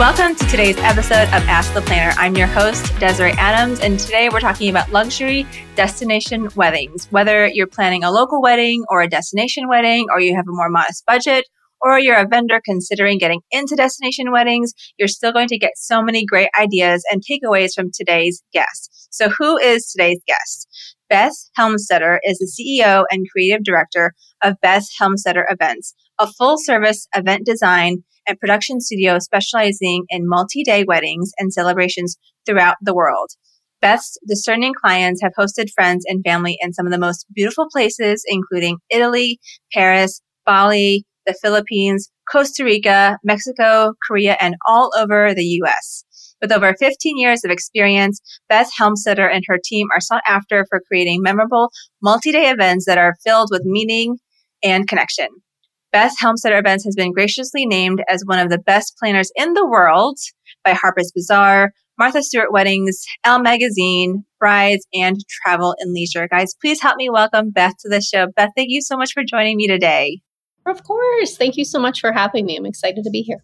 Welcome to today's episode of Ask the Planner. I'm your host, Desiree Adams, and today we're talking about luxury destination weddings. Whether you're planning a local wedding or a destination wedding, or you have a more modest budget, or you're a vendor considering getting into destination weddings, you're still going to get so many great ideas and takeaways from today's guest. So, who is today's guest? Beth Helmstetter is the CEO and creative director of Beth Helmstetter Events, a full service event design and production studio specializing in multi day weddings and celebrations throughout the world. Beth's discerning clients have hosted friends and family in some of the most beautiful places, including Italy, Paris, Bali, the Philippines, Costa Rica, Mexico, Korea, and all over the US. With over 15 years of experience, Beth Helmstetter and her team are sought after for creating memorable multi-day events that are filled with meaning and connection. Beth Helmstetter Events has been graciously named as one of the best planners in the world by Harper's Bazaar, Martha Stewart Weddings, Elle Magazine, Brides, and Travel and Leisure. Guys, please help me welcome Beth to the show. Beth, thank you so much for joining me today. Of course. Thank you so much for having me. I'm excited to be here.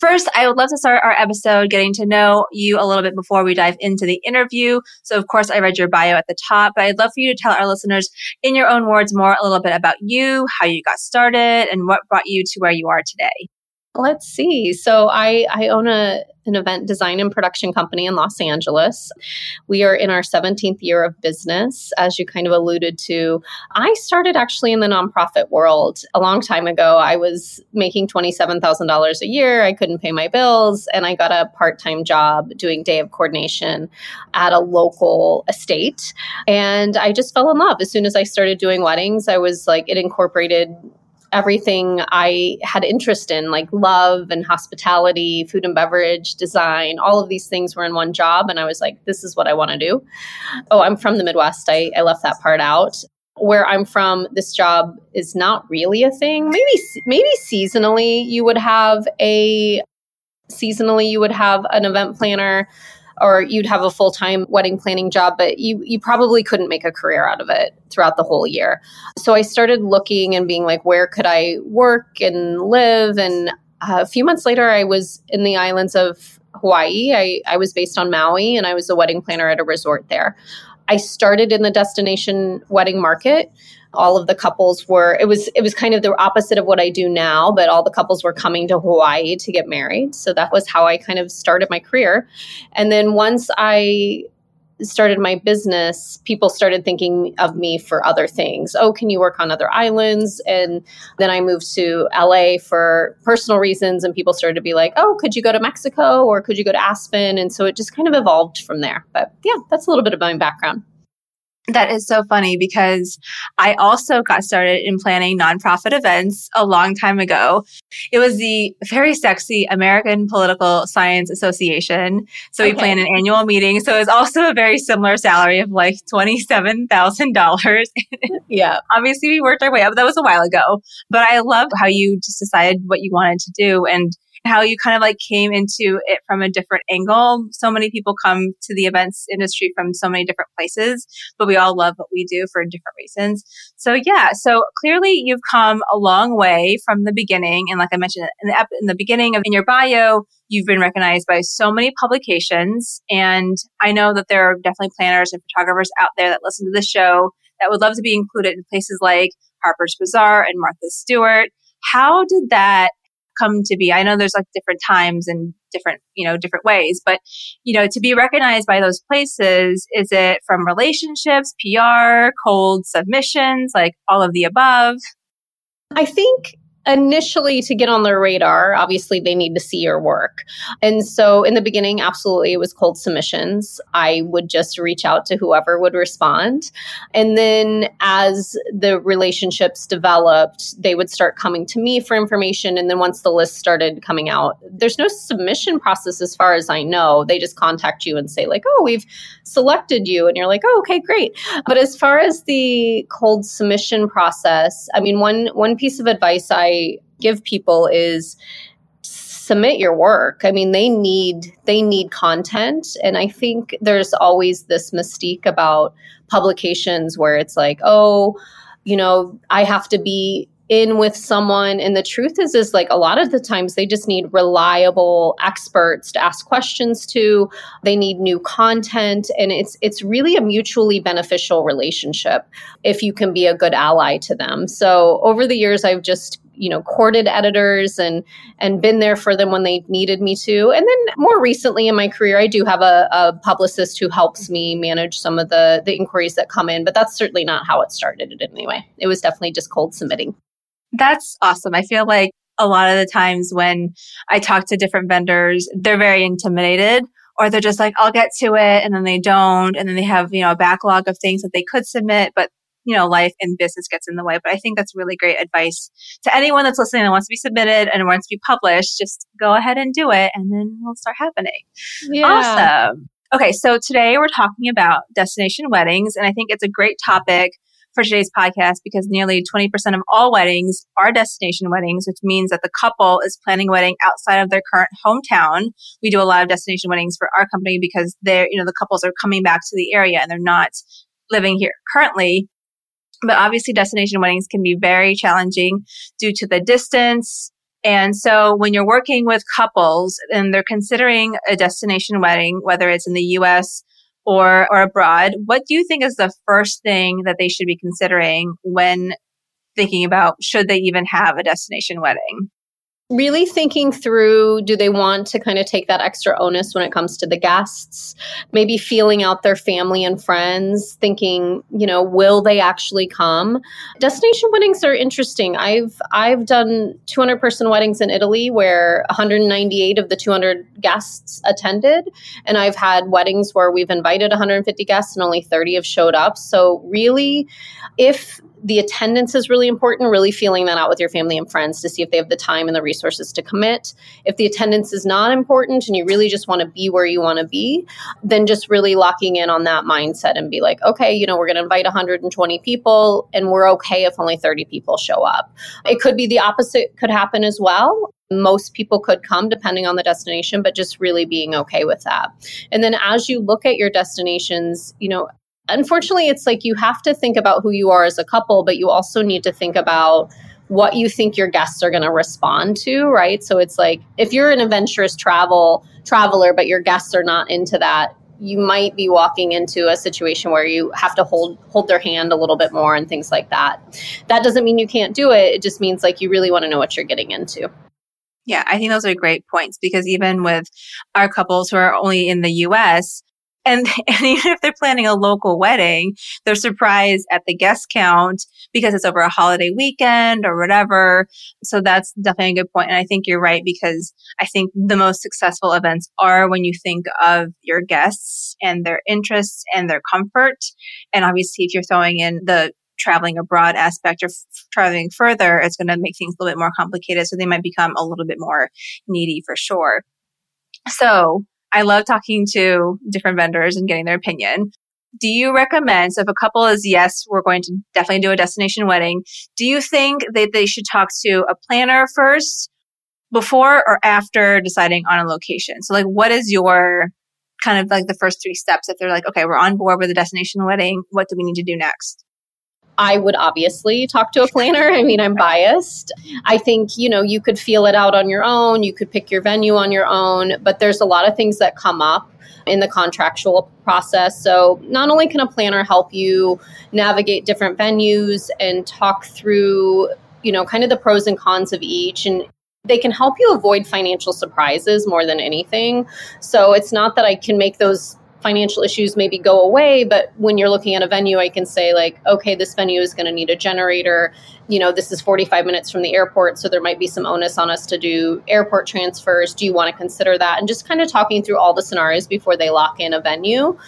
First, I would love to start our episode getting to know you a little bit before we dive into the interview. So, of course, I read your bio at the top, but I'd love for you to tell our listeners in your own words more a little bit about you, how you got started, and what brought you to where you are today. Let's see. So I, I own a, an event design and production company in Los Angeles. We are in our 17th year of business, as you kind of alluded to. I started actually in the nonprofit world a long time ago. I was making $27,000 a year. I couldn't pay my bills, and I got a part time job doing day of coordination at a local estate. And I just fell in love. As soon as I started doing weddings, I was like, it incorporated everything I had interest in, like love and hospitality, food and beverage, design, all of these things were in one job. And I was like, this is what I want to do. Oh, I'm from the Midwest. I, I left that part out. Where I'm from, this job is not really a thing. Maybe, maybe seasonally you would have a seasonally you would have an event planner or you'd have a full-time wedding planning job but you you probably couldn't make a career out of it throughout the whole year. So i started looking and being like where could i work and live? And a few months later i was in the islands of hawaii. I, I was based on maui and i was a wedding planner at a resort there. I started in the destination wedding market all of the couples were it was it was kind of the opposite of what I do now, but all the couples were coming to Hawaii to get married. So that was how I kind of started my career. And then once I started my business, people started thinking of me for other things. Oh, can you work on other islands? And then I moved to LA for personal reasons, and people started to be like, oh, could you go to Mexico or could you go to Aspen? And so it just kind of evolved from there. But yeah, that's a little bit of my background. That is so funny because I also got started in planning nonprofit events a long time ago. It was the very sexy American Political Science Association. So okay. we planned an annual meeting. So it was also a very similar salary of like $27,000. yeah. Obviously, we worked our way up. That was a while ago. But I love how you just decided what you wanted to do. And how you kind of like came into it from a different angle. So many people come to the events industry from so many different places, but we all love what we do for different reasons. So yeah, so clearly you've come a long way from the beginning. And like I mentioned in the, in the beginning of in your bio, you've been recognized by so many publications. And I know that there are definitely planners and photographers out there that listen to the show that would love to be included in places like Harper's Bazaar and Martha Stewart. How did that come to be? I know there's like different times and different, you know, different ways, but, you know, to be recognized by those places, is it from relationships, PR, cold submissions, like all of the above? I think initially to get on their radar, obviously they need to see your work. And so in the beginning, absolutely, it was cold submissions. I would just reach out to whoever would respond. And then as the relationships developed, they would start coming to me for information. And then once the list started coming out, there's no submission process as far as I know. They just contact you and say, like, oh, we've selected you. And you're like, oh, okay, great. But as far as the cold submission process, I mean, one one piece of advice I give people is submit your work. I mean, they need they need content. And I think there's always this mystique about publications where it's like, "Oh, you know, I have to be in with someone. And the truth is is like a lot of the times they just need reliable experts to ask questions to. They need new content. And it's it's really a mutually beneficial relationship if you can be a good ally to them. So over the years i've just you know courted editors and and been there for them when they needed me to. And then more recently in my career i do have a, a publicist who helps me manage some of the the inquiries that come in but that's certainly not how it started anyway. It was definitely just cold submitting. That's awesome. I feel like a lot of the times when i talk to different vendors they're very intimidated or they're just like i'll get to it and then they don't and then they have you know a backlog of things that they could submit but you know, life and business gets in the way. But I think that's really great advice to anyone that's listening and wants to be submitted and wants to be published. Just go ahead and do it and then it'll start happening. Yeah. Awesome. Okay. So today we're talking about destination weddings and I think it's a great topic for today's podcast because nearly 20% of all weddings are destination weddings, which means that the couple is planning a wedding outside of their current hometown. We do a lot of destination weddings for our company because they're, you know, the couples are coming back to the area and they're not living here currently. But obviously, destination weddings can be very challenging due to the distance. And so when you're working with couples and they're considering a destination wedding, whether it's in the US or, or abroad, what do you think is the first thing that they should be considering when thinking about should they even have a destination wedding? Really thinking through do they want to kind of take that extra onus when it comes to the guests? Maybe feeling out their family and friends thinking you know will they actually come? Destination weddings are interesting. I've i've done 200 person weddings in italy where 198 of the 200 guests attended and i've had weddings where we've invited 150 guests and only 30 have showed up. So really if the attendance is really important, really feeling that out with your family and friends to see if they have the time and the resources to commit. If the attendance is not important and you really just want to be where you want to be, then just really locking in on that mindset and be like, okay, you know, we're going to invite 120 people and we're okay if only 30 people show up. It could be the opposite could happen as well most people could come depending on the destination but just really being okay with that and then as you look at your destinations you know unfortunately, it's like you have to think about who you are as a couple, but you also need to think about what you think your guests are going to respond to, right? So it's like if you're an adventurous travel traveler, but your guests are not into that, you might be walking into a situation where you have to hold hold their hand a little bit more and things like that. That doesn't mean you can't do it. It just means like you really want to know what you're getting into. Yeah, I think those are great points because even with our couples who are only in the US, and, and even if they're planning a local wedding, they're surprised at the guest count because it's over a holiday weekend or whatever. So that's definitely a good point. And I think you're right because I think the most successful events are when you think of your guests and their interests and their comfort. And obviously, if you're throwing in the traveling abroad aspect or f- traveling further, it's going to make things a little bit more complicated. So they might become a little bit more needy for sure. So I love talking to different vendors and getting their opinion. Do you recommend, so if a couple is yes, we're going to definitely do a destination wedding, do you think that they should talk to a planner first before or after deciding on a location? So like what is your kind of like the first three steps if they're like, okay, we're on board with a destination wedding, what do we need to do next? I would obviously talk to a planner. I mean, I'm biased. I think, you know, you could feel it out on your own, you could pick your venue on your own, but there's a lot of things that come up in the contractual process. So, not only can a planner help you navigate different venues and talk through, you know, kind of the pros and cons of each and they can help you avoid financial surprises more than anything. So, it's not that I can make those financial issues maybe go away but when you're looking at a venue i can say like okay this venue is going to need a generator you know, this is 45 minutes from the airport, so there might be some onus on us to do airport transfers. Do you want to consider that? And just kind of talking through all the scenarios before they lock in a venue.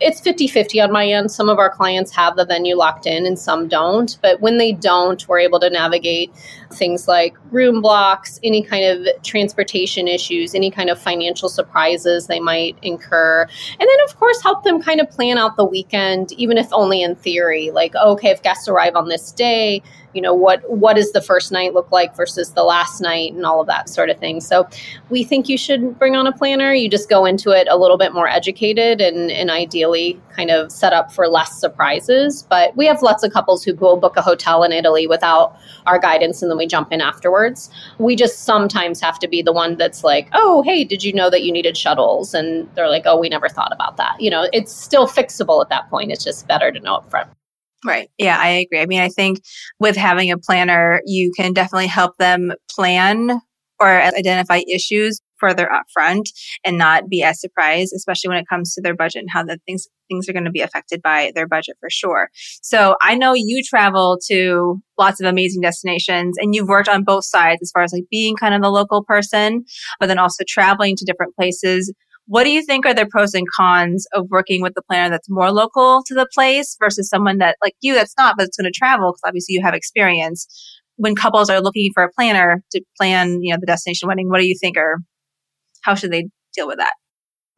It's 50 50 on my end. Some of our clients have the venue locked in and some don't. But when they don't, we're able to navigate things like room blocks, any kind of transportation issues, any kind of financial surprises they might incur. And then, of course, help them kind of plan out the weekend, even if only in theory. Like, okay, if guests arrive on this day, you know what what does the first night look like versus the last night and all of that sort of thing. So we think you should bring on a planner. You just go into it a little bit more educated and, and ideally kind of set up for less surprises. But we have lots of couples who will book a hotel in italy without our guidance and then we jump in afterwards. We just sometimes have to be the one that's like oh hey did you know that you needed shuttles? And they're like oh we never thought about that. You know it's still fixable at that point. It's just better to know up front Right. Yeah, I agree. I mean, I think with having a planner, you can definitely help them plan or identify issues further upfront and not be as surprised, especially when it comes to their budget and how the things things are going to be affected by their budget for sure. So I know you travel to lots of amazing destinations and you've worked on both sides as far as like being kind of the local person, but then also traveling to different places. What do you think are the pros and cons of working with the planner that's more local to the place versus someone that like you that's not, but it's going to travel because obviously you have experience. When couples are looking for a planner to plan, you know, the destination wedding, what do you think or how should they deal with that?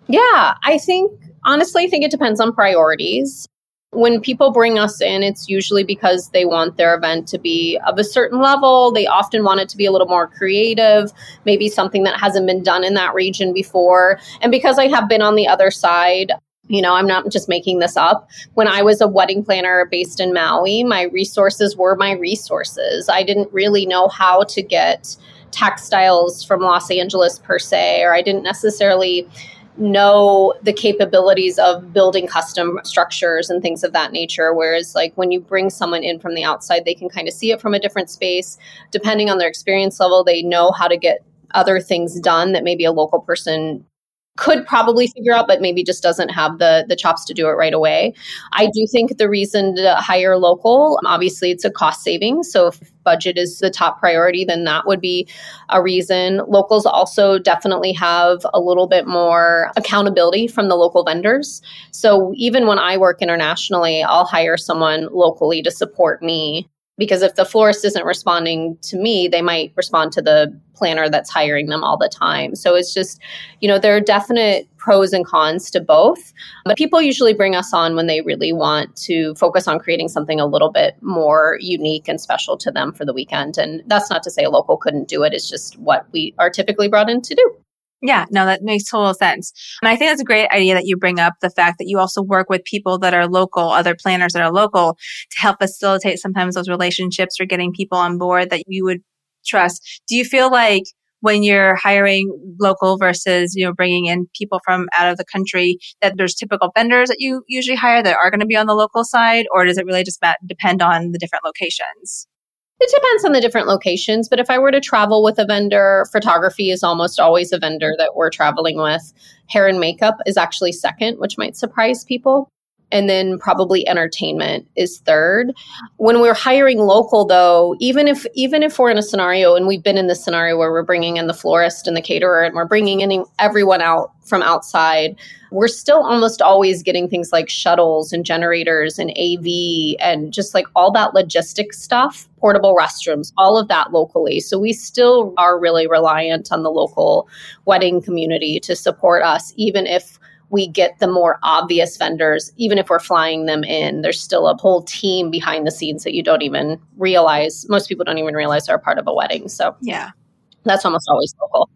Yeah, I think honestly, I think it depends on priorities when people bring us in, it's usually because they want their event to be of a certain level. They often want it to be a little more creative, maybe something that hasn't been done in that region before. And because I have been on the other side, you know, I'm not just making this up. When I was a wedding planner based in Maui, my resources were my resources. I didn't really know how to get textiles from Los Angeles per se, or I didn't necessarily know the capabilities of building custom structures and things of that nature. Whereas, like, when you bring someone in from the outside, they can kind of see it from a different space. Depending on their experience level, they know how to get other things done that maybe a local person could probably figure out but maybe just doesn't have the the chops to do it right away. I do think the reason to hire local obviously it's a cost saving. So if budget is the top priority then that would be a reason. Locals also definitely have a little bit more accountability from the local vendors. So even when i work internationally i'll hire someone locally to support me because if the florist isn't responding to me they might respond to the planner that's hiring them all the time. So it's just you know there are definite pros and cons to both but people usually bring us on when they really want to focus on creating something a little bit more unique and special to them for the weekend. And that's not to say a local couldn't do it. It's just what we are typically brought in to do yeah, no, that makes total sense. And I think that's a great idea that you bring up the fact that you also work with people that are local, other planners that are local to help facilitate sometimes those relationships or getting people on board that you would trust. Do you feel like when you're hiring local versus, you know, bringing in people from out of the country that there's typical vendors that you usually hire that are going to be on the local side or does it really just depend on the different locations? It depends on the different locations, but if I were to travel with a vendor, photography is almost always a vendor that we're traveling with. Hair and makeup is actually second, which might surprise people and then probably entertainment is third. When we're hiring local though even if even if we're in a scenario and we've been in this scenario where we're bringing in the florist and the caterer and we're bringing in everyone out from outside we're still almost always getting things like shuttles and generators and av and just like all that logistic stuff portable restrooms all of that locally. So we still are really reliant on the local wedding community to support us even if we get the more obvious vendors, even if we're flying them in, there's still a whole team behind the scenes that you don't even realize. Most people don't even realize are part of a wedding. So, yeah, that's almost always local.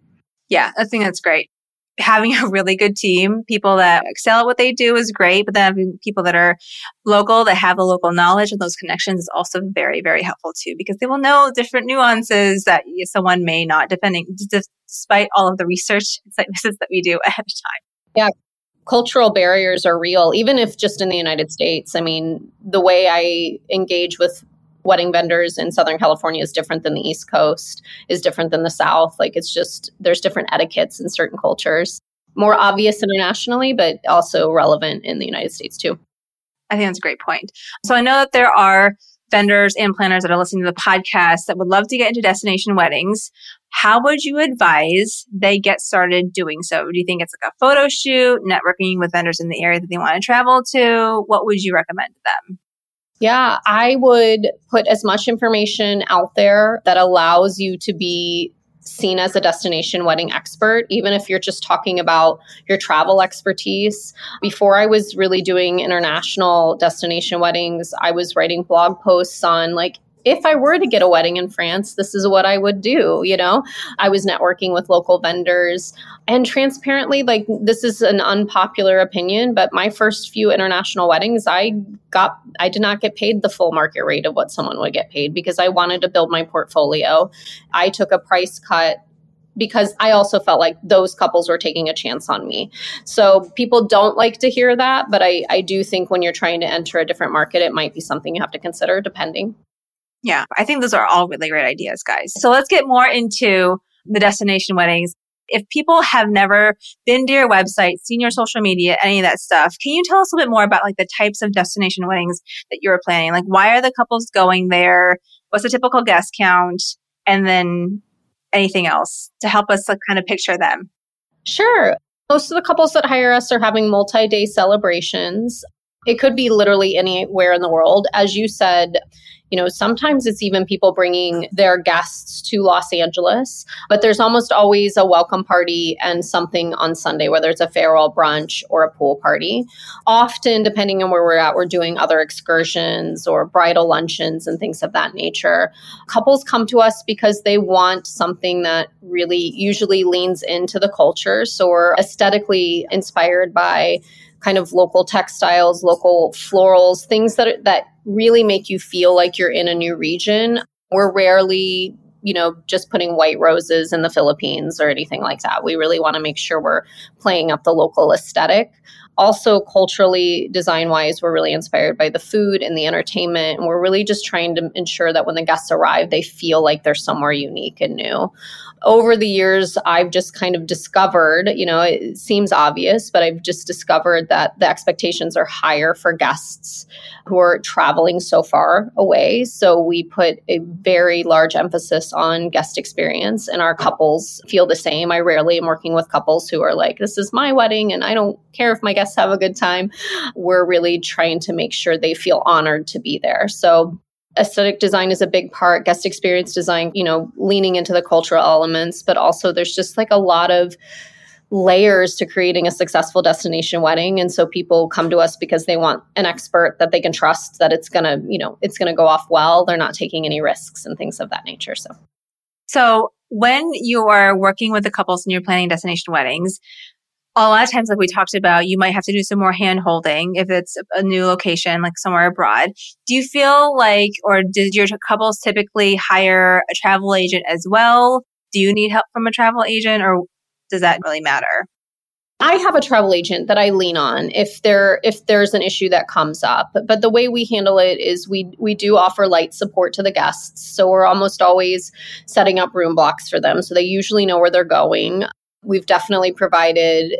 Yeah, I think that's great. Having a really good team, people that excel at what they do is great, but then having people that are local, that have the local knowledge and those connections is also very, very helpful too, because they will know different nuances that someone may not, depending, despite all of the research and site visits that we do ahead of time. Yeah, cultural barriers are real, even if just in the United States. I mean, the way I engage with wedding vendors in Southern California is different than the East Coast, is different than the South. Like it's just, there's different etiquettes in certain cultures. More obvious internationally, but also relevant in the United States too. I think that's a great point. So I know that there are vendors and planners that are listening to the podcast that would love to get into destination weddings, how would you advise they get started doing so? Do you think it's like a photo shoot, networking with vendors in the area that they want to travel to? What would you recommend to them? Yeah, I would put as much information out there that allows you to be seen as a destination wedding expert, even if you're just talking about your travel expertise. Before I was really doing international destination weddings, I was writing blog posts on like if I were to get a wedding in France, this is what I would do. You know, I was networking with local vendors and transparently, like, this is an unpopular opinion, but my first few international weddings, I got, I did not get paid the full market rate of what someone would get paid because I wanted to build my portfolio. I took a price cut because I also felt like those couples were taking a chance on me. So people don't like to hear that, but I, I do think when you're trying to enter a different market, it might be something you have to consider depending. Yeah, I think those are all really great ideas, guys. So let's get more into the destination weddings. If people have never been to your website, seen your social media, any of that stuff, can you tell us a little bit more about like the types of destination weddings that you're planning? Like why are the couples going there? What's the typical guest count? And then anything else to help us like, kind of picture them? Sure. Most of the couples that hire us are having multi day celebrations. It could be literally anywhere in the world. As you said, you know, sometimes it's even people bringing their guests to Los Angeles, but there's almost always a welcome party and something on Sunday, whether it's a farewell brunch or a pool party. Often, depending on where we're at, we're doing other excursions or bridal luncheons and things of that nature. Couples come to us because they want something that really usually leans into the culture. So we're aesthetically inspired by kind of local textiles, local florals, things that that really make you feel like you're in a new region. We're rarely, you know, just putting white roses in the Philippines or anything like that. We really want to make sure we're playing up the local aesthetic. Also, culturally, design wise, we're really inspired by the food and the entertainment. And we're really just trying to ensure that when the guests arrive, they feel like they're somewhere unique and new over the years, I've just kind of discovered, you know, it seems obvious, but I've just discovered that the expectations are higher for guests who are traveling so far away. So we put a very large emphasis on guest experience, and our couples feel the same. I rarely am working with couples who are like, this is my wedding, and I don't care if my guests have a good time. We're really trying to make sure they feel honored to be there. So aesthetic design is a big part guest experience design you know leaning into the cultural elements but also there's just like a lot of layers to creating a successful destination wedding and so people come to us because they want an expert that they can trust that it's going to you know it's going to go off well they're not taking any risks and things of that nature so so when you are working with the couples and you're planning destination weddings a lot of times, like we talked about, you might have to do some more hand holding if it's a new location, like somewhere abroad. Do you feel like, or did your couples typically hire a travel agent as well? Do you need help from a travel agent or does that really matter? I have a travel agent that I lean on if there if there's an issue that comes up. But the way we handle it is we we do offer light support to the guests. So we're almost always setting up room blocks for them so they usually know where they're going. We've definitely provided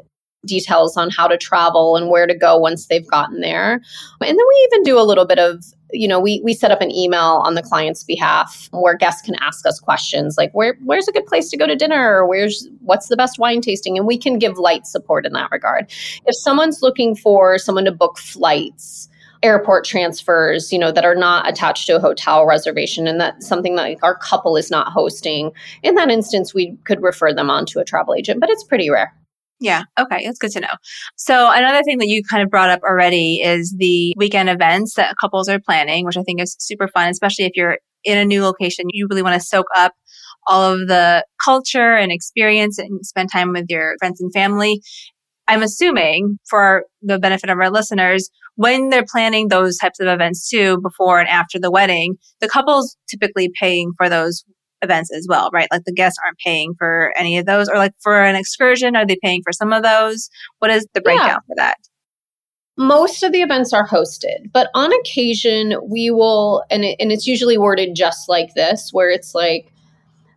details on how to travel and where to go once they've gotten there. And then we even do a little bit of you know, we we set up an email on the client's behalf where guests can ask us questions like where where's a good place to go to dinner or where's what's the best wine tasting and we can give light support in that regard. If someone's looking for someone to book flights, airport transfers, you know, that are not attached to a hotel reservation and that's something that our couple is not hosting. In that instance, we could refer them on to a travel agent, but it's pretty rare. Yeah. Okay. That's good to know. So another thing that you kind of brought up already is the weekend events that couples are planning, which I think is super fun, especially if you're in a new location. You really want to soak up all of the culture and experience and spend time with your friends and family. I'm assuming for the benefit of our listeners, when they're planning those types of events too, before and after the wedding, the couple's typically paying for those events as well, right? Like the guests aren't paying for any of those, or like for an excursion, are they paying for some of those? What is the breakdown yeah. for that? Most of the events are hosted, but on occasion we will, and, it, and it's usually worded just like this, where it's like,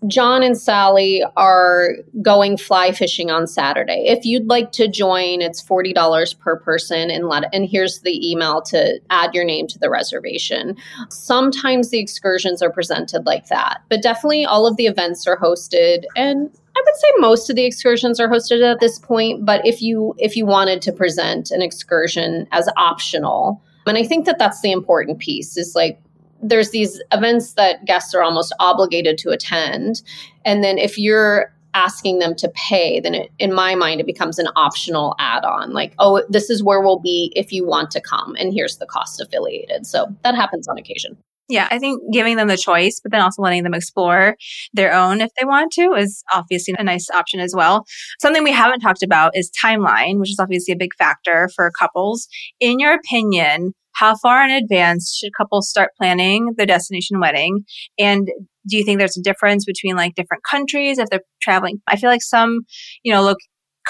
John and Sally are going fly fishing on Saturday. If you'd like to join, it's $40 per person and let and here's the email to add your name to the reservation. Sometimes the excursions are presented like that, but definitely all of the events are hosted and I would say most of the excursions are hosted at this point, but if you if you wanted to present an excursion as optional, and I think that that's the important piece is like there's these events that guests are almost obligated to attend. And then if you're asking them to pay, then it, in my mind, it becomes an optional add on. Like, oh, this is where we'll be if you want to come, and here's the cost affiliated. So that happens on occasion. Yeah, I think giving them the choice, but then also letting them explore their own if they want to is obviously a nice option as well. Something we haven't talked about is timeline, which is obviously a big factor for couples. In your opinion, how far in advance should couples start planning their destination wedding? And do you think there's a difference between like different countries if they're traveling? I feel like some, you know, look,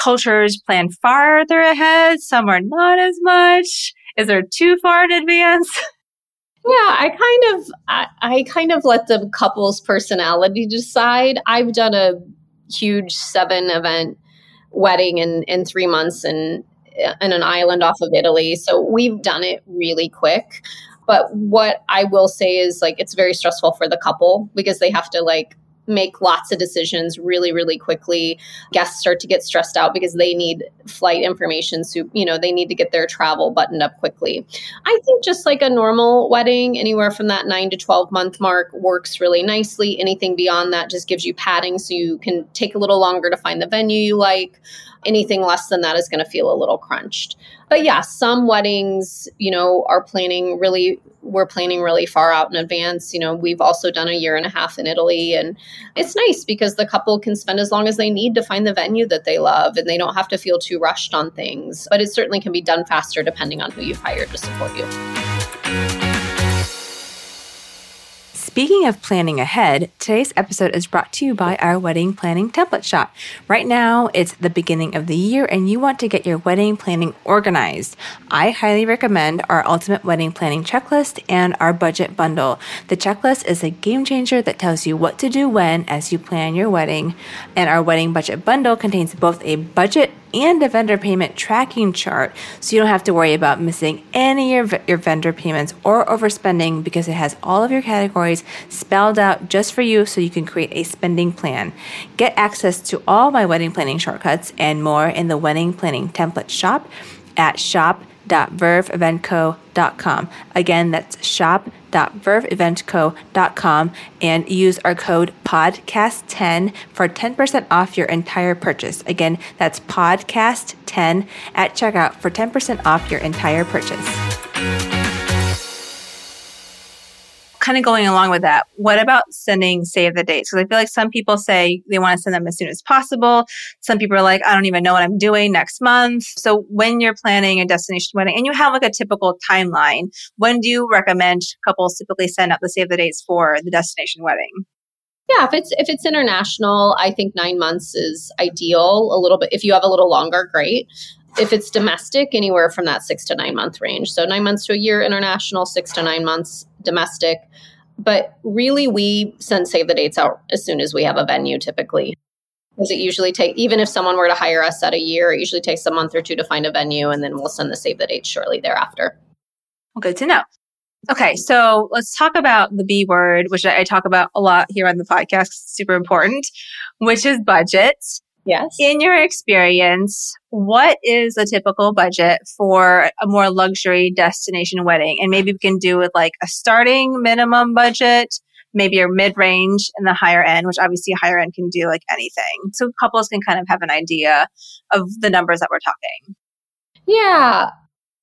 cultures plan farther ahead, some are not as much. Is there too far in advance? Yeah, I kind of I, I kind of let the couple's personality decide. I've done a huge seven event wedding in in three months and in an island off of Italy. So we've done it really quick. But what I will say is like it's very stressful for the couple because they have to like make lots of decisions really really quickly guests start to get stressed out because they need flight information so you know they need to get their travel buttoned up quickly i think just like a normal wedding anywhere from that 9 to 12 month mark works really nicely anything beyond that just gives you padding so you can take a little longer to find the venue you like anything less than that is going to feel a little crunched. But yeah, some weddings, you know, are planning really, we're planning really far out in advance. You know, we've also done a year and a half in Italy. And it's nice because the couple can spend as long as they need to find the venue that they love and they don't have to feel too rushed on things. But it certainly can be done faster depending on who you've hired to support you. Speaking of planning ahead, today's episode is brought to you by our wedding planning template shop. Right now, it's the beginning of the year and you want to get your wedding planning organized. I highly recommend our ultimate wedding planning checklist and our budget bundle. The checklist is a game changer that tells you what to do when as you plan your wedding, and our wedding budget bundle contains both a budget and a vendor payment tracking chart so you don't have to worry about missing any of your vendor payments or overspending because it has all of your categories spelled out just for you so you can create a spending plan. Get access to all my wedding planning shortcuts and more in the wedding planning template shop at shop shop.verveeventco.com. Again, that's shop.verveeventco.com and use our code podcast10 for 10% off your entire purchase. Again, that's podcast10 at checkout for 10% off your entire purchase kind of going along with that, what about sending save the dates? Because I feel like some people say they want to send them as soon as possible. Some people are like, I don't even know what I'm doing next month. So when you're planning a destination wedding and you have like a typical timeline, when do you recommend couples typically send out the save the dates for the destination wedding? Yeah, if it's if it's international, I think nine months is ideal. A little bit if you have a little longer, great if it's domestic, anywhere from that six to nine month range. So nine months to a year international, six to nine months domestic. But really, we send save the dates out as soon as we have a venue typically. Because it usually take even if someone were to hire us at a year, it usually takes a month or two to find a venue, and then we'll send the save the dates shortly thereafter. Well, good to know. Okay, so let's talk about the B word, which I talk about a lot here on the podcast. Super important, which is budget. Yes. In your experience, what is a typical budget for a more luxury destination wedding? And maybe we can do with like a starting minimum budget, maybe a mid range and the higher end, which obviously higher end can do like anything. So couples can kind of have an idea of the numbers that we're talking. Yeah.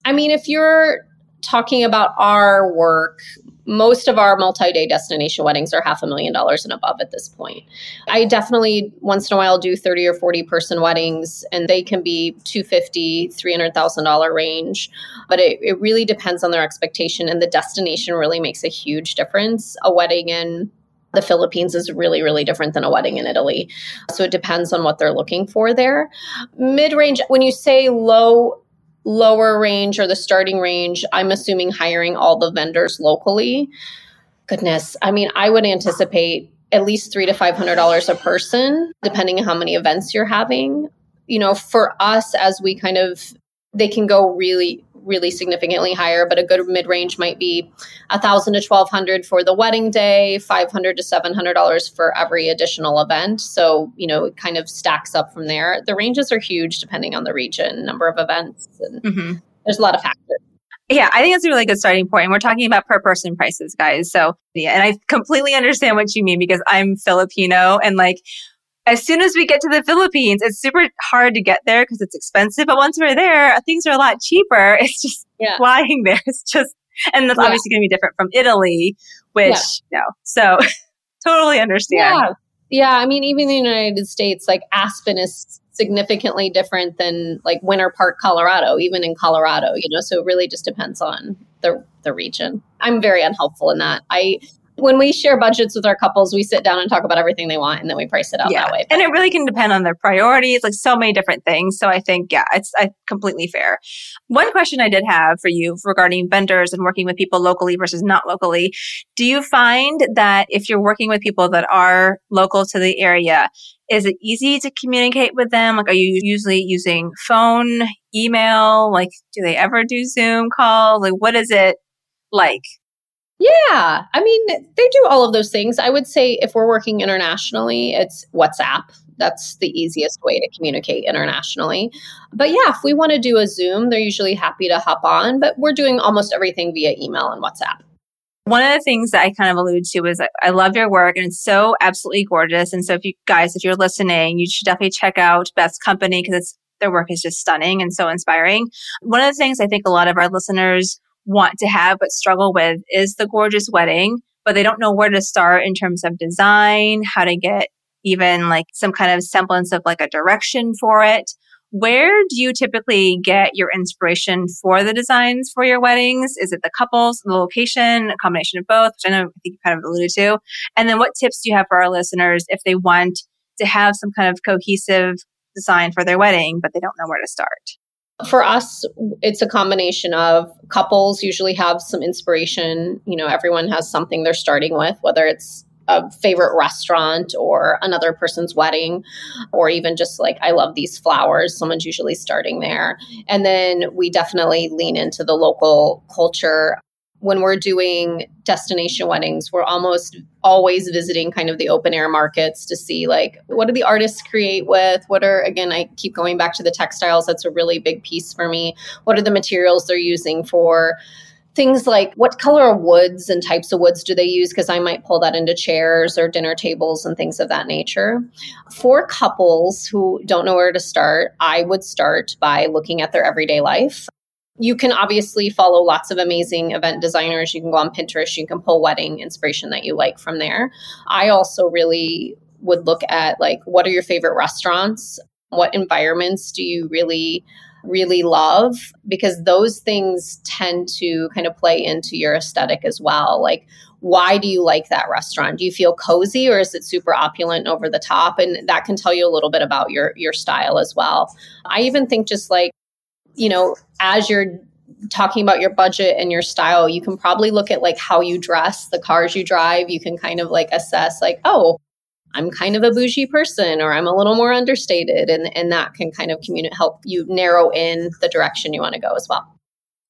I mean, if you're talking about our work, most of our multi-day destination weddings are half a million dollars and above at this point. I definitely once in a while do 30 or 40 person weddings and they can be 250, $300,000 range, but it, it really depends on their expectation and the destination really makes a huge difference. A wedding in the Philippines is really, really different than a wedding in Italy. So it depends on what they're looking for there. Mid range, when you say low lower range or the starting range, I'm assuming hiring all the vendors locally. Goodness, I mean, I would anticipate at least three to five hundred dollars a person, depending on how many events you're having. You know, for us, as we kind of they can go really really significantly higher, but a good mid range might be a thousand to twelve hundred for the wedding day, five hundred to seven hundred dollars for every additional event. So you know it kind of stacks up from there. The ranges are huge depending on the region, number of events, and mm-hmm. there's a lot of factors. Yeah, I think that's a really good starting point. We're talking about per person prices, guys. So, yeah, and I completely understand what you mean because I'm Filipino and like as soon as we get to the Philippines, it's super hard to get there because it's expensive. But once we're there, things are a lot cheaper. It's just yeah. flying there. It's just, and that's yeah. obviously going to be different from Italy, which, yeah. no. So totally understand. Yeah. Yeah. I mean, even in the United States, like Aspen is significantly different than like Winter Park, Colorado, even in Colorado, you know, so it really just depends on the, the region. I'm very unhelpful in that. I, when we share budgets with our couples, we sit down and talk about everything they want and then we price it out yeah. that way. And it really can depend on their priorities, like so many different things. So I think, yeah, it's I, completely fair. One question I did have for you regarding vendors and working with people locally versus not locally. Do you find that if you're working with people that are local to the area, is it easy to communicate with them? Like, are you usually using phone, email? Like, do they ever do Zoom calls? Like, what is it like? Yeah, I mean, they do all of those things. I would say if we're working internationally, it's WhatsApp. That's the easiest way to communicate internationally. But yeah, if we want to do a Zoom, they're usually happy to hop on, but we're doing almost everything via email and WhatsApp. One of the things that I kind of alluded to was I love your work and it's so absolutely gorgeous. And so if you guys, if you're listening, you should definitely check out Beth's company because their work is just stunning and so inspiring. One of the things I think a lot of our listeners want to have but struggle with is the gorgeous wedding, but they don't know where to start in terms of design, how to get even like some kind of semblance of like a direction for it. Where do you typically get your inspiration for the designs for your weddings? Is it the couples, the location, a combination of both, which I know I think you kind of alluded to? And then what tips do you have for our listeners if they want to have some kind of cohesive design for their wedding, but they don't know where to start? For us, it's a combination of couples usually have some inspiration. You know, everyone has something they're starting with, whether it's a favorite restaurant or another person's wedding, or even just like, I love these flowers. Someone's usually starting there. And then we definitely lean into the local culture when we're doing destination weddings, we're almost always visiting kind of the open air markets to see like what do the artists create with? What are, again, I keep going back to the textiles. That's a really big piece for me. What are the materials they're using for? Things like what color of woods and types of woods do they use? Because I might pull that into chairs or dinner tables and things of that nature. For couples who don't know where to start, I would start by looking at their everyday life you can obviously follow lots of amazing event designers. You can go on Pinterest, you can pull wedding inspiration that you like from there. I also really would look at like what are your favorite restaurants? What environments do you really really love because those things tend to kind of play into your aesthetic as well. Like why do you like that restaurant? Do you feel cozy or is it super opulent over the top? And that can tell you a little bit about your your style as well. I even think just like you know, as you're talking about your budget and your style, you can probably look at like how you dress, the cars you drive. You can kind of like assess, like, oh, I'm kind of a bougie person or I'm a little more understated. And, and that can kind of communicate, help you narrow in the direction you want to go as well.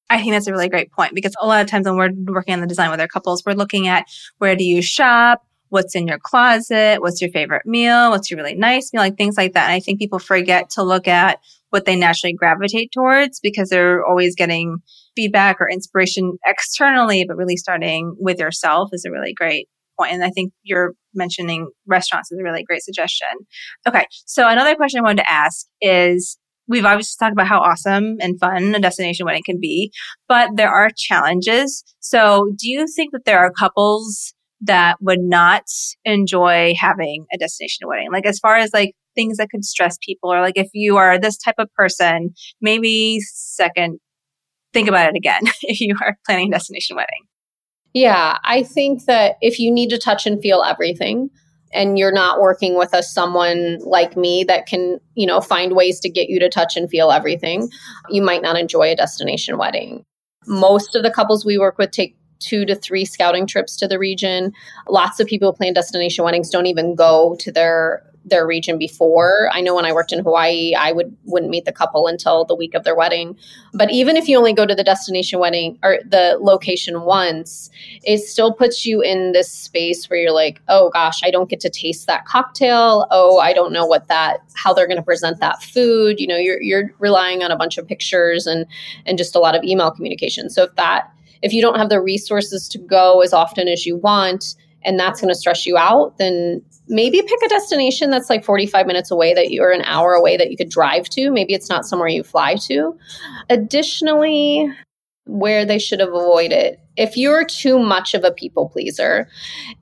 I think that's a really great point because a lot of times when we're working on the design with our couples, we're looking at where do you shop? What's in your closet? What's your favorite meal? What's your really nice meal? Like things like that. And I think people forget to look at what they naturally gravitate towards because they're always getting feedback or inspiration externally, but really starting with yourself is a really great point. And I think you're mentioning restaurants is a really great suggestion. Okay. So another question I wanted to ask is we've obviously talked about how awesome and fun a destination wedding can be, but there are challenges. So do you think that there are couples that would not enjoy having a destination wedding? Like as far as like things that could stress people or like if you are this type of person, maybe second, think about it again if you are planning a destination wedding. Yeah, I think that if you need to touch and feel everything, and you're not working with a someone like me that can you know find ways to get you to touch and feel everything you might not enjoy a destination wedding most of the couples we work with take two to three scouting trips to the region. Lots of people plan destination weddings don't even go to their their region before. I know when I worked in Hawaii, I would wouldn't meet the couple until the week of their wedding. But even if you only go to the destination wedding or the location once, it still puts you in this space where you're like, "Oh gosh, I don't get to taste that cocktail. Oh, I don't know what that how they're going to present that food." You know, you're you're relying on a bunch of pictures and and just a lot of email communication. So if that if you don't have the resources to go as often as you want and that's going to stress you out, then maybe pick a destination that's like 45 minutes away that you're an hour away that you could drive to. Maybe it's not somewhere you fly to. Additionally, where they should have avoided If you're too much of a people pleaser,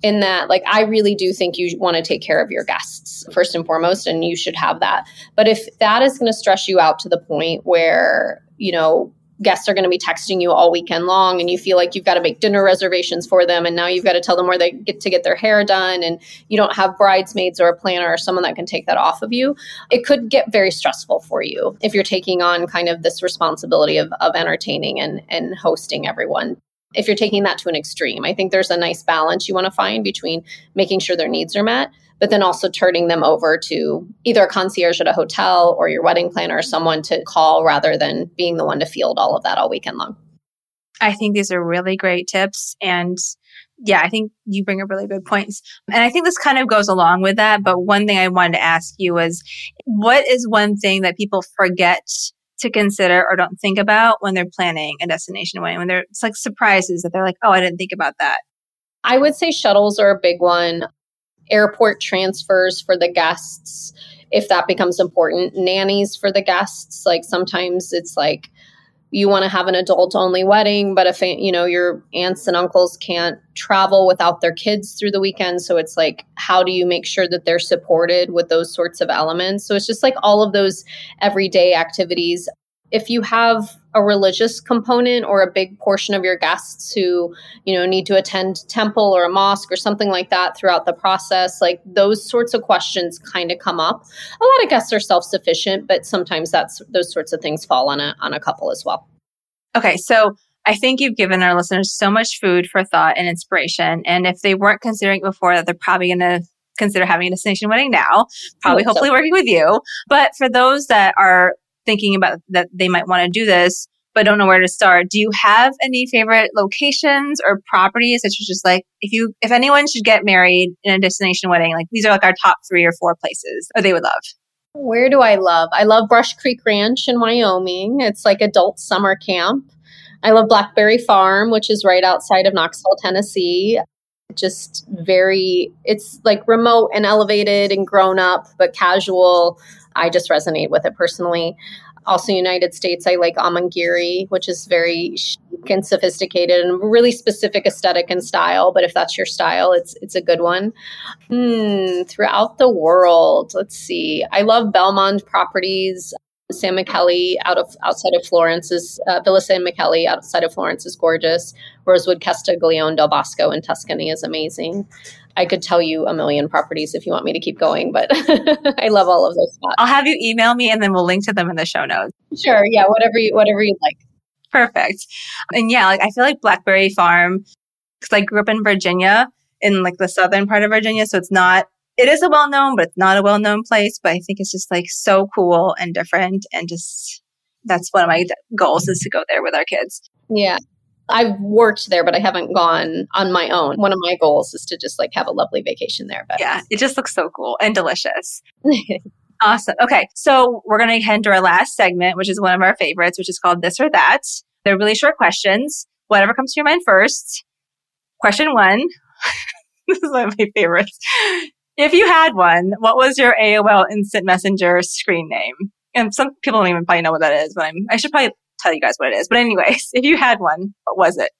in that, like, I really do think you want to take care of your guests first and foremost, and you should have that. But if that is going to stress you out to the point where, you know, guests are going to be texting you all weekend long and you feel like you've got to make dinner reservations for them and now you've got to tell them where they get to get their hair done and you don't have bridesmaids or a planner or someone that can take that off of you it could get very stressful for you if you're taking on kind of this responsibility of, of entertaining and, and hosting everyone. If you're taking that to an extreme i think there's a nice balance you want to find between making sure their needs are met but then also turning them over to either a concierge at a hotel or your wedding planner or someone to call rather than being the one to field all of that all weekend long. I think these are really great tips. And yeah, I think you bring up really good points. And I think this kind of goes along with that. But one thing I wanted to ask you was what is one thing that people forget to consider or don't think about when they're planning a destination wedding? When they're, it's like surprises that they're like, oh, I didn't think about that. I would say shuttles are a big one airport transfers for the guests if that becomes important nannies for the guests. Like sometimes it's like you want to have an adult only wedding but if you know your aunts and uncles can't travel without their kids through the weekend. So it's like how do you make sure that they're supported with those sorts of elements? So it's just like all of those everyday activities if you have a religious component or a big portion of your guests who you know need to attend temple or a mosque or something like that throughout the process like those sorts of questions kind of come up a lot of guests are self-sufficient but sometimes that's those sorts of things fall on a on a couple as well okay so I think you've given our listeners so much food for thought and inspiration. And if they weren't considering it before that, they're probably going to consider having a destination wedding now, probably hopefully so. working with you. But for those that are thinking about that they might want to do this but don't know where to start. Do you have any favorite locations or properties that you're just like, if you, if anyone should get married in a destination wedding, like these are like our top three or four places or they would love? Where do I love? I love Brush Creek Ranch in Wyoming. It's like adult summer camp. I love Blackberry Farm, which is right outside of Knoxville, Tennessee. Just very, it's like remote and elevated and grown up, but casual. I just resonate with it personally. Also, United States, I like Amangiri, which is very chic and sophisticated and really specific aesthetic and style. But if that's your style, it's it's a good one. Hmm, throughout the world, let's see. I love Belmond properties. San Michele out of outside of Florence is uh, Villa San Michele outside of Florence is gorgeous. Rosewood Castiglione del Bosco in Tuscany is amazing. I could tell you a million properties if you want me to keep going, but I love all of those spots. I'll have you email me and then we'll link to them in the show notes. Sure. Yeah. Whatever you, whatever you like. Perfect. And yeah, like I feel like Blackberry Farm, because I grew up in Virginia, in like the southern part of Virginia. So it's not, it is a well known, but it's not a well known place. But I think it's just like so cool and different. And just that's one of my goals is to go there with our kids. Yeah. I've worked there, but I haven't gone on my own. One of my goals is to just like have a lovely vacation there. But yeah, it just looks so cool and delicious. awesome. Okay. So we're going to head to our last segment, which is one of our favorites, which is called this or that. They're really short questions. Whatever comes to your mind first. Question one. this is one of my favorites. If you had one, what was your AOL Instant Messenger screen name? And some people don't even probably know what that is, but I'm, I should probably tell you guys what it is. But anyways, if you had one, what was it?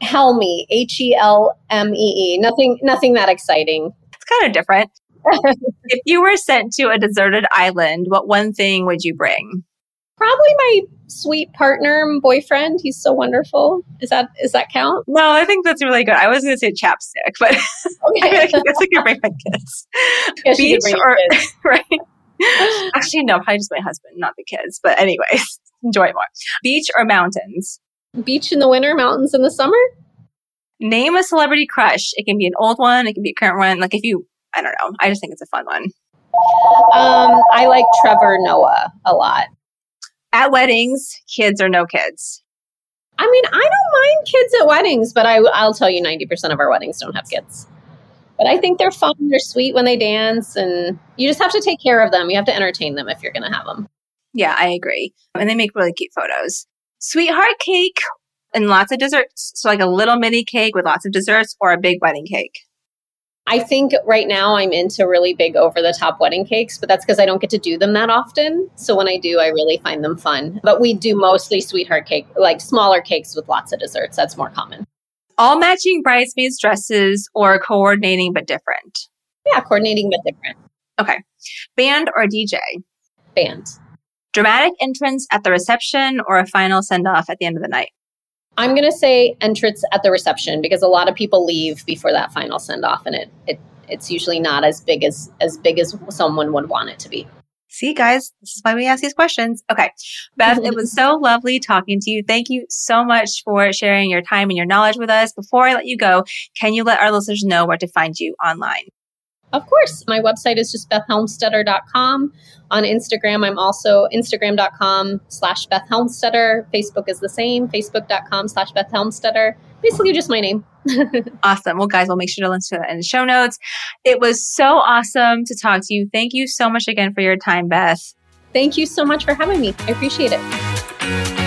Helme, H E L M E E. Nothing, nothing that exciting. It's kind of different. if you were sent to a deserted island, what one thing would you bring? Probably my sweet partner, boyfriend. He's so wonderful. Is that is that count? No, I think that's really good. I was going to say chapstick, but okay. I guess I could bring my kids. Beach or kids. right? Actually, no, probably just my husband, not the kids. But anyways, enjoy more. Beach or mountains? Beach in the winter, mountains in the summer? Name a celebrity crush. It can be an old one, it can be a current one. Like if you, I don't know. I just think it's a fun one. Um, I like Trevor Noah a lot. At weddings, kids or no kids? I mean, I don't mind kids at weddings, but I, I'll tell you 90% of our weddings don't have kids. But I think they're fun. They're sweet when they dance, and you just have to take care of them. You have to entertain them if you're going to have them. Yeah, I agree. And they make really cute photos. Sweetheart cake and lots of desserts. So, like a little mini cake with lots of desserts or a big wedding cake. I think right now I'm into really big over the top wedding cakes, but that's because I don't get to do them that often. So when I do, I really find them fun. But we do mostly sweetheart cake, like smaller cakes with lots of desserts. That's more common. All matching bridesmaids' dresses or coordinating but different? Yeah, coordinating but different. Okay. Band or DJ? Band. Dramatic entrance at the reception or a final send off at the end of the night? I'm going to say entrance at the reception because a lot of people leave before that final send off and it, it it's usually not as big as as big as someone would want it to be. See, guys, this is why we ask these questions. Okay. Beth, it was so lovely talking to you. Thank you so much for sharing your time and your knowledge with us. Before I let you go, can you let our listeners know where to find you online? Of course. My website is just bethhelmstetter.com. On Instagram, I'm also instagram.com slash bethhelmstetter. Facebook is the same, facebook.com slash bethhelmstetter. Basically just my name. awesome. Well, guys, we'll make sure to link to that in the show notes. It was so awesome to talk to you. Thank you so much again for your time, Beth. Thank you so much for having me. I appreciate it.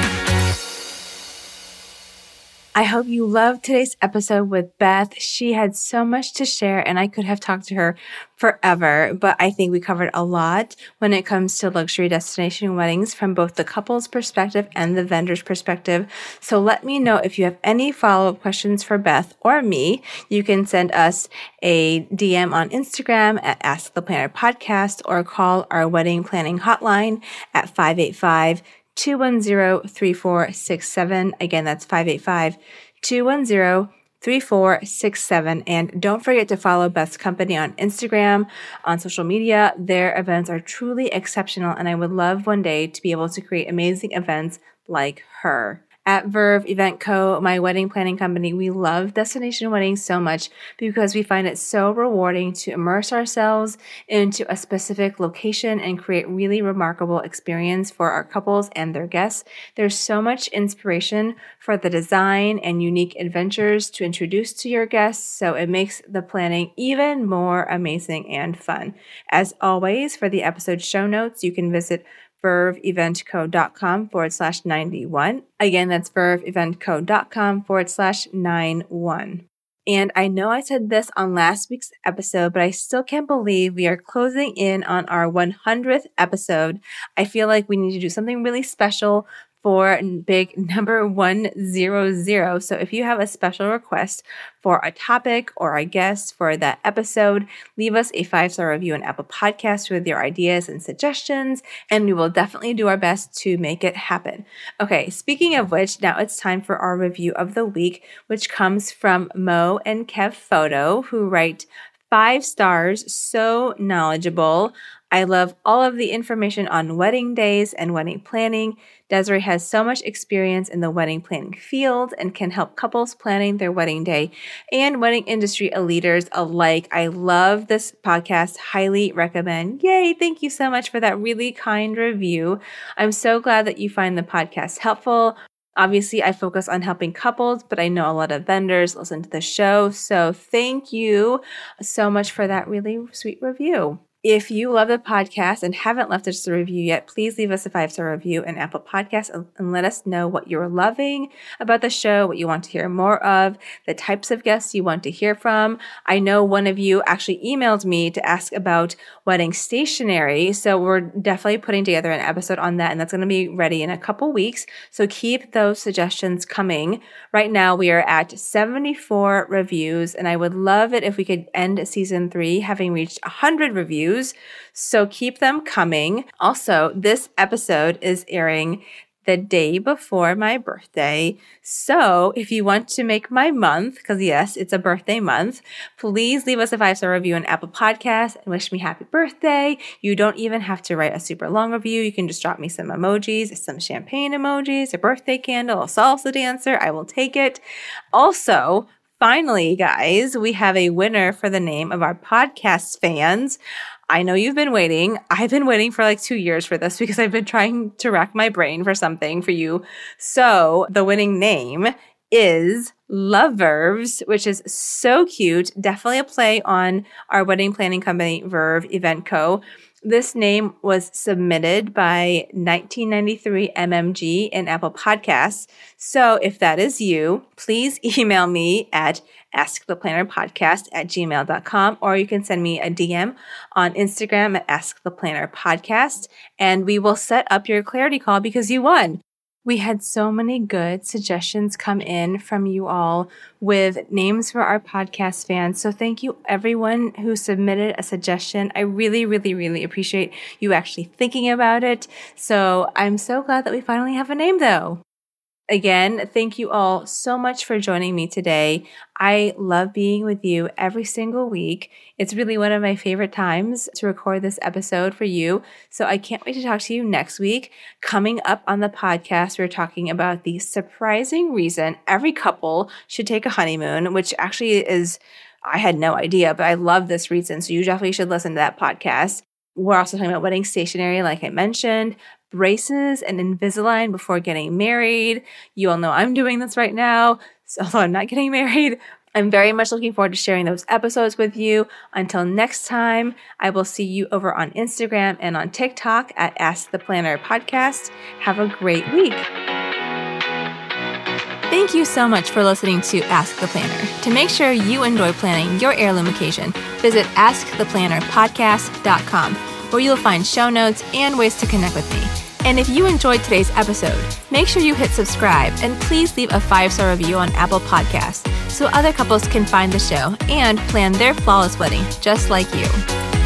I hope you loved today's episode with Beth. She had so much to share and I could have talked to her forever, but I think we covered a lot when it comes to luxury destination weddings from both the couple's perspective and the vendor's perspective. So let me know if you have any follow up questions for Beth or me. You can send us a DM on Instagram at Ask the Planner Podcast or call our wedding planning hotline at 585 210 3467. Again, that's 585 210 3467. And don't forget to follow Beth's Company on Instagram, on social media. Their events are truly exceptional, and I would love one day to be able to create amazing events like her. At Verve Event Co., my wedding planning company, we love destination weddings so much because we find it so rewarding to immerse ourselves into a specific location and create really remarkable experience for our couples and their guests. There's so much inspiration for the design and unique adventures to introduce to your guests, so it makes the planning even more amazing and fun. As always, for the episode show notes, you can visit verveeventco.com forward slash 91. Again, that's verveeventco.com forward slash 91. And I know I said this on last week's episode, but I still can't believe we are closing in on our 100th episode. I feel like we need to do something really special for big number 100. So if you have a special request for a topic or a guest for that episode, leave us a five star review on Apple Podcasts with your ideas and suggestions, and we will definitely do our best to make it happen. Okay, speaking of which, now it's time for our review of the week, which comes from Mo and Kev Photo, who write five stars, so knowledgeable. I love all of the information on wedding days and wedding planning. Desiree has so much experience in the wedding planning field and can help couples planning their wedding day and wedding industry leaders alike. I love this podcast, highly recommend. Yay, thank you so much for that really kind review. I'm so glad that you find the podcast helpful. Obviously, I focus on helping couples, but I know a lot of vendors listen to the show. So thank you so much for that really sweet review. If you love the podcast and haven't left us a review yet, please leave us a five star review in Apple Podcasts and let us know what you're loving about the show, what you want to hear more of, the types of guests you want to hear from. I know one of you actually emailed me to ask about wedding stationery. So we're definitely putting together an episode on that, and that's going to be ready in a couple weeks. So keep those suggestions coming. Right now, we are at 74 reviews, and I would love it if we could end season three having reached 100 reviews reviews. So keep them coming. Also, this episode is airing the day before my birthday. So if you want to make my month, because yes, it's a birthday month, please leave us a five star review on Apple Podcasts and wish me happy birthday. You don't even have to write a super long review. You can just drop me some emojis, some champagne emojis, a birthday candle, a salsa dancer. I will take it. Also, finally, guys, we have a winner for the name of our podcast fans. I know you've been waiting. I've been waiting for like two years for this because I've been trying to rack my brain for something for you. So the winning name is Love Verves, which is so cute. Definitely a play on our wedding planning company, Verve Event Co. This name was submitted by 1993 MMG in Apple Podcasts. So if that is you, please email me at asktheplannerpodcast at gmail.com or you can send me a DM on Instagram at asktheplannerpodcast and we will set up your clarity call because you won. We had so many good suggestions come in from you all with names for our podcast fans. So thank you everyone who submitted a suggestion. I really, really, really appreciate you actually thinking about it. So I'm so glad that we finally have a name though. Again, thank you all so much for joining me today. I love being with you every single week. It's really one of my favorite times to record this episode for you. So I can't wait to talk to you next week. Coming up on the podcast, we're talking about the surprising reason every couple should take a honeymoon, which actually is, I had no idea, but I love this reason. So you definitely should listen to that podcast. We're also talking about wedding stationery, like I mentioned, braces and Invisalign before getting married. You all know I'm doing this right now, so although I'm not getting married. I'm very much looking forward to sharing those episodes with you. Until next time, I will see you over on Instagram and on TikTok at Ask the Planner Podcast. Have a great week. Thank you so much for listening to Ask the Planner. To make sure you enjoy planning your heirloom occasion, visit AskThePlannerPodcast.com, where you'll find show notes and ways to connect with me. And if you enjoyed today's episode, make sure you hit subscribe and please leave a five star review on Apple Podcasts so other couples can find the show and plan their flawless wedding just like you.